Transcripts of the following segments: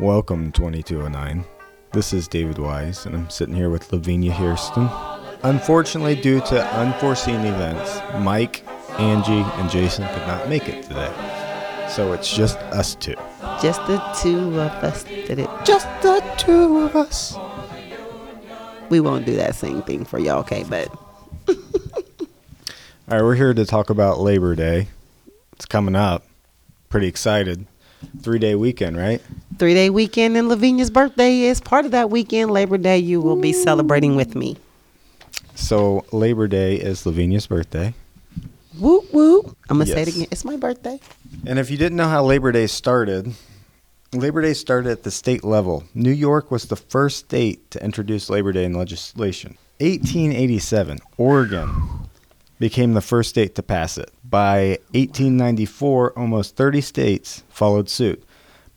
Welcome, 2209. This is David Wise, and I'm sitting here with Lavinia Hairston. Unfortunately, due to unforeseen events, Mike, Angie, and Jason could not make it today. So it's just us two. Just the two of us did it. Just the two of us. We won't do that same thing for y'all, okay? But All right, we're here to talk about Labor Day. It's coming up. Pretty excited. Three day weekend, right? Three day weekend and Lavinia's birthday is part of that weekend. Labor Day, you will be celebrating with me. So Labor Day is Lavinia's birthday. Whoop whoop. I'm gonna say it again. It's my birthday. And if you didn't know how Labor Day started, Labor Day started at the state level. New York was the first state to introduce Labor Day in legislation. 1887, Oregon became the first state to pass it. By 1894, almost 30 states followed suit,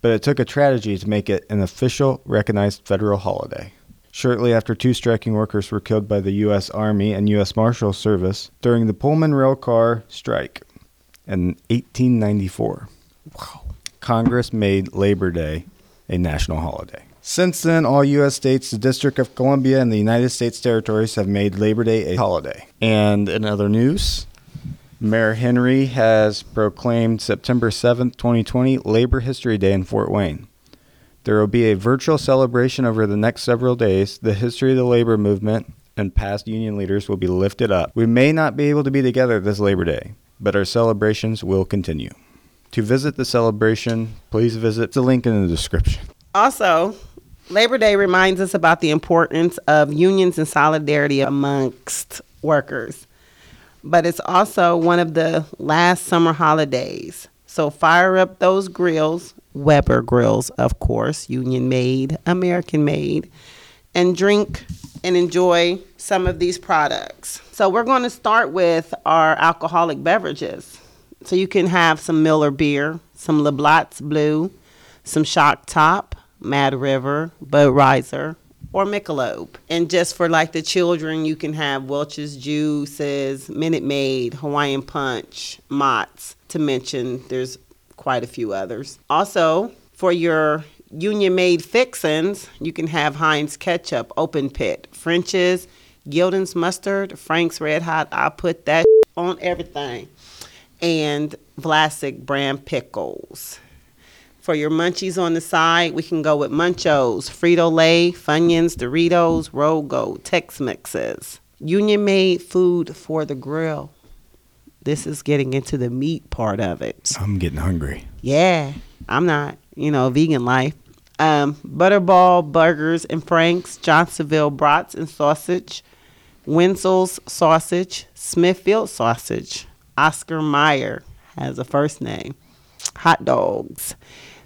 but it took a tragedy to make it an official recognized federal holiday. Shortly after, two striking workers were killed by the U.S. Army and U.S. Marshal Service during the Pullman rail car strike in 1894. Wow. Congress made Labor Day a national holiday. Since then, all U.S. states, the District of Columbia, and the United States territories have made Labor Day a holiday. And in other news, Mayor Henry has proclaimed September 7th, 2020, Labor History Day in Fort Wayne. There will be a virtual celebration over the next several days. The history of the labor movement and past union leaders will be lifted up. We may not be able to be together this Labor Day, but our celebrations will continue. To visit the celebration, please visit the link in the description. Also, Labor Day reminds us about the importance of unions and solidarity amongst workers. But it's also one of the last summer holidays. So fire up those grills, Weber grills, of course, union made, American made, and drink and enjoy some of these products. So we're going to start with our alcoholic beverages. So you can have some Miller beer, some Labatt's Blue, some Shock Top, Mad River, Budweiser, or Michelob. And just for like the children, you can have Welch's Juices, Minute Maid, Hawaiian Punch, Mott's, to mention there's quite a few others. Also, for your union made fixins, you can have Heinz Ketchup, Open Pit, French's, Gulden's Mustard, Frank's Red Hot. I put that on everything. And Vlasic brand pickles. For your munchies on the side, we can go with Munchos, Frito Lay, Funyuns, Doritos, Rogo, Tex Mixes. Union made food for the grill. This is getting into the meat part of it. I'm getting hungry. Yeah, I'm not, you know, vegan life. Um, Butterball Burgers and Franks, Johnsonville Brats and Sausage, Wenzel's Sausage, Smithfield Sausage, Oscar Mayer has a first name, Hot Dogs,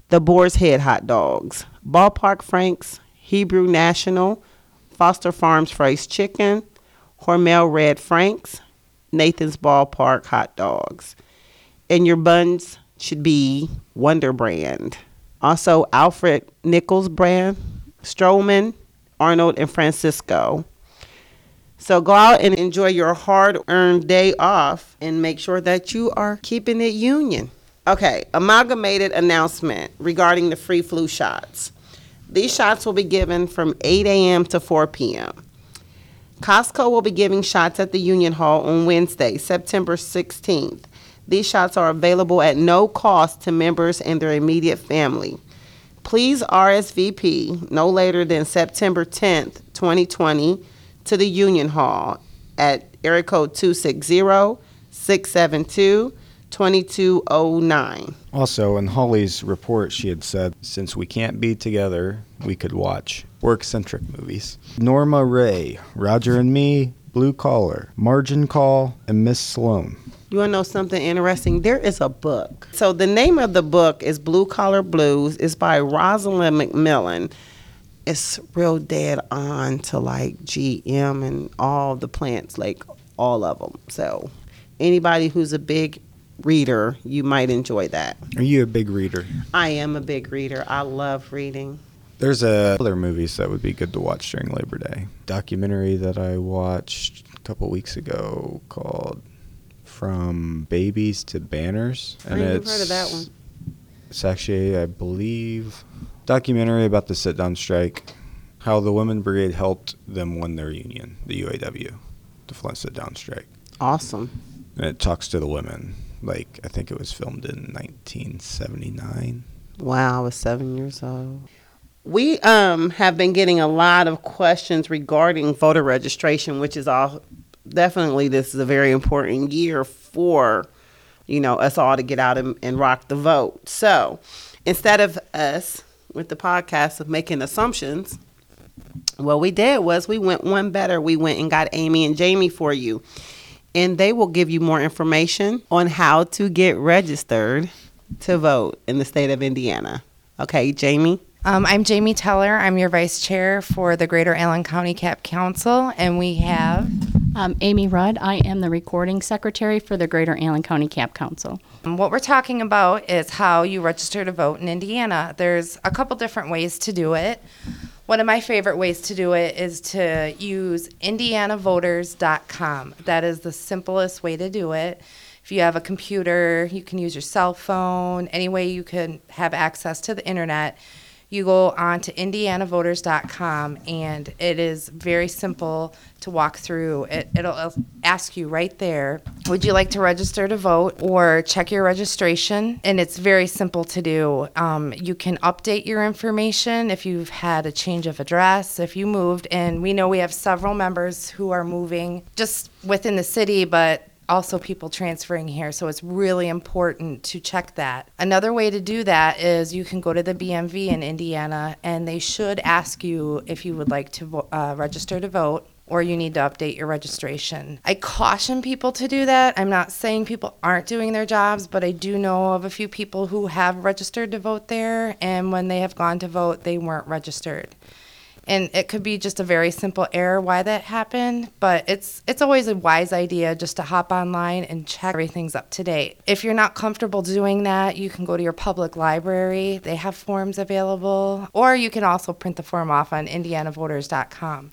The Boar's Head Hot Dogs, Ballpark Franks, Hebrew National, Foster Farms Fried Chicken, Hormel Red Franks, Nathan's Ballpark Hot Dogs and your buns should be Wonder Brand. Also, Alfred Nickles brand, Stroehmann, Arnold, and Francisco. So go out and enjoy your hard earned day off and make sure that you are keeping it union. Okay, amalgamated announcement regarding the free flu shots. These shots will be given from 8 a.m. to 4 p.m. Costco will be giving shots at the Union Hall on Wednesday, September 16th. These shots are available at no cost to members and their immediate family. Please RSVP no later than September 10th, 2020 to the Union Hall at area code 260-672-2209. Also, in Holly's report, she had said, since we can't be together, we could watch work centric movies. Norma Rae, Roger and Me, Blue Collar, Margin Call, and Miss Sloane. You want to know something interesting? There is a book. So the name of the book is Blue Collar Blues. It's by Rosalyn McMillan. It's real dead on to like GM and all the plants, like all of them. So anybody who's a big reader, you might enjoy that. Are you a big reader? I am a big reader. I love reading. There's uh, other movies that would be good to watch during Labor Day. Documentary that I watched a couple weeks ago called From Babies to Banners. I ain't even heard of that one. It's actually, I believe, documentary about the sit down strike, how the Women Brigade helped them win their union, the UAW, the Flint sit down strike. Awesome. And it talks to the women. Like, I think it was filmed in 1979. Wow, I was seven years old. We um have been getting a lot of questions regarding voter registration, which is all definitely this is a very important year for you know us all to get out and, and rock the vote. So instead of us with the podcast of making assumptions, what we did was we went one better. We went and got Amy and Jamie for you, and they will give you more information on how to get registered to vote in the state of Indiana. Okay, Jamie. Um, I'm Jamie Teller. I'm your vice chair for the Greater Allen County CAP Council, and we have. Um, Amy Rudd. I am the recording secretary for the Greater Allen County CAP Council. um, What we're talking about is how you register to vote in Indiana. There's a couple different ways to do it. One of my favorite ways to do it is to use indianavoters.com. That is the simplest way to do it. If you have a computer, you can use your cell phone, any way you can have access to the internet. You go on to indianavoters.com and it is very simple to walk through. It, it'll ask you right there, would you like to register to vote or check your registration? And it's very simple to do. Um, you can update your information if you've had a change of address, if you moved. And we know we have several members who are moving just within the city, but also people transferring here. So it's really important to check that. Another way to do that is you can go to the BMV in Indiana and they should ask you if you would like to vo- uh, register to vote or you need to update your registration. I caution people to do that. I'm not saying people aren't doing their jobs, but I do know of a few people who have registered to vote there and when they have gone to vote, they weren't registered and it could be just a very simple error why that happened but it's it's always a wise idea just to hop online and check everything's up to date. If you're not comfortable doing that you can go to your public library. They have forms available or you can also print the form off on indianavoters.com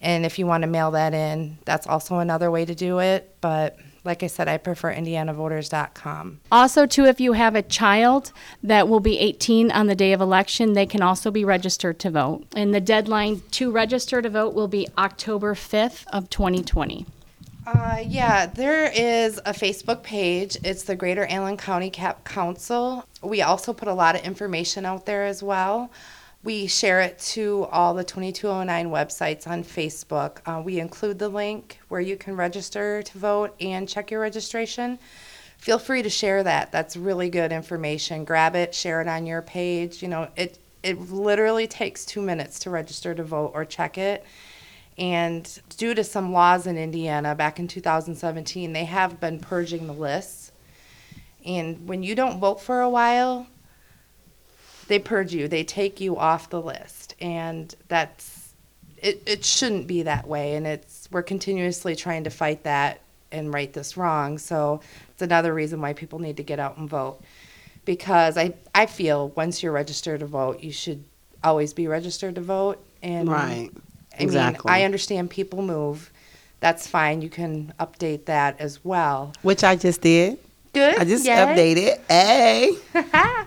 and if you want to mail that in that's also another way to do it but like I said, I prefer indianavoters.com. Also, too, if you have a child that will be 18 on the day of election, they can also be registered to vote. And the deadline to register to vote will be October 5th of 2020. Uh, yeah, there is a Facebook page. It's the Greater Allen County Cap Council. We also put a lot of information out there as well. We share it to all the 2209 websites on Facebook. Uh, we include the link where you can register to vote and check your registration. Feel free to share that. That's really good information. Grab it, share it on your page. You know, it it literally takes two minutes to register to vote or check it. And due to some laws in Indiana back in 2017, they have been purging the lists. And when you don't vote for a while, they purge you, they take you off the list. And that's, it, it shouldn't be that way. And it's, we're continuously trying to fight that and right this wrong. So it's another reason why people need to get out and vote. Because I, I feel once you're registered to vote, you should always be registered to vote. And Right. I Exactly. mean, I understand people move. That's fine. You can update that as well. Which I just did. Good. I just Yay. updated. Hey.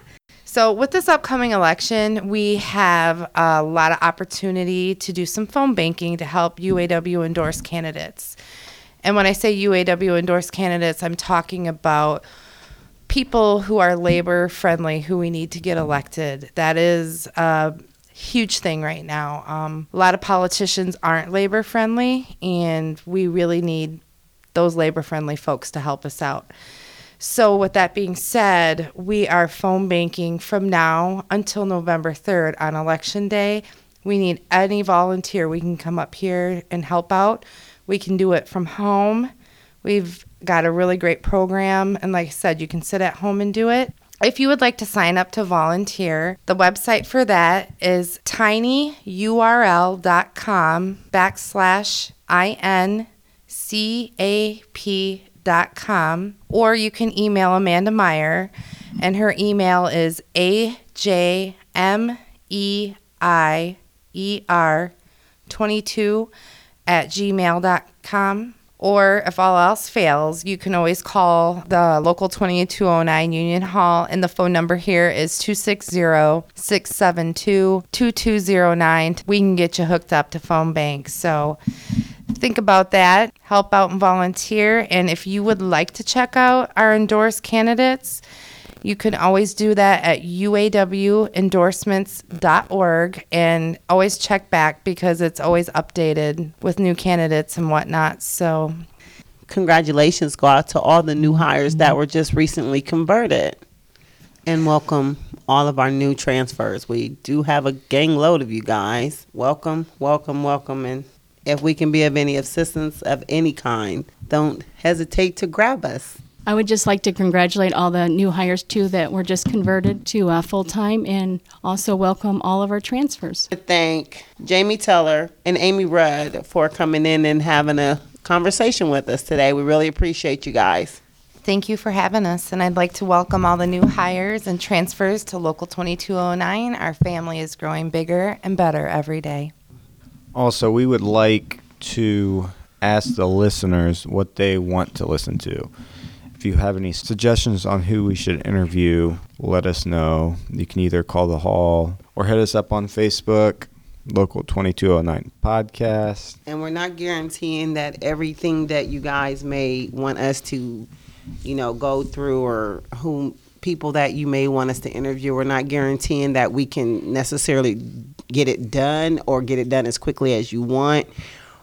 So, with this upcoming election, we have a lot of opportunity to do some phone banking to help UAW endorse candidates. And when I say UAW endorse candidates, I'm talking about people who are labor friendly who we need to get elected. That is a huge thing right now. Um, a lot of politicians aren't labor friendly, and we really need those labor friendly folks to help us out. So, with that being said, we are phone banking from now until November 3rd on election day. We need any volunteer. We can come up here and help out. We can do it from home. We've got a really great program. And like I said, you can sit at home and do it. If you would like to sign up to volunteer, the website for that is tinyurl.com backslash incap.com. Or you can email Amanda Meier, and her email is ajmeier22 at gmail.com. Or if all else fails, you can always call the local 2209 Union Hall, and the phone number here is 260 672 2209. We can get you hooked up to phone bank. So think about that. Help out and volunteer. And if you would like to check out our endorsed candidates, you can always do that at uawendorsements.org and always check back because it's always updated with new candidates and whatnot. So Congratulations go out to all the new hires that were just recently converted. And welcome all of our new transfers. We do have a gang load of you guys. Welcome, welcome, welcome. And if we can be of any assistance of any kind, don't hesitate to grab us. I would just like to congratulate all the new hires too that were just converted to uh, full time, and also welcome all of our transfers. to thank Jamie Teller and Amy Rudd for coming in and having a conversation with us today. We really appreciate you guys. thank you for having us. And I'd like to welcome all the new hires and transfers to Local 2209. Our family is growing bigger and better every day. Also, we would like to ask the listeners what they want to listen to. If you have any suggestions on who we should interview, let us know. You can either call the hall or hit us up on Facebook, Local 2209 Podcast. And we're not guaranteeing that everything that you guys may want us to, you know, go through or whom people that you may want us to interview, we're not guaranteeing that we can necessarily get it done or get it done as quickly as you want.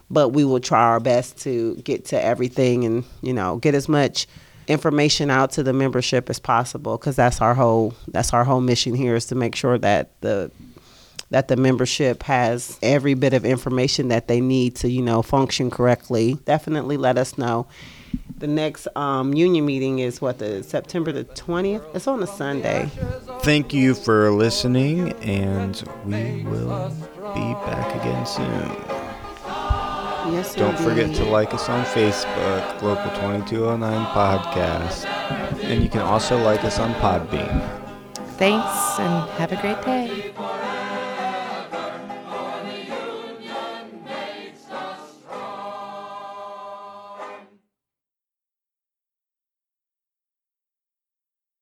But we will try our best to get to everything and, you know, get as much information out to the membership as possible because that's our whole that's our whole mission here is to make sure that the that the membership has every bit of information that they need to, you know, function correctly. Definitely let us know. The next um, union meeting is what the September the twentieth. It's on a Sunday. Thank you for listening, and we will be back again soon. Yes, Don't forget to like us on Facebook, Local 2209 Podcast, and you can also like us on Podbean. Thanks and have a great day.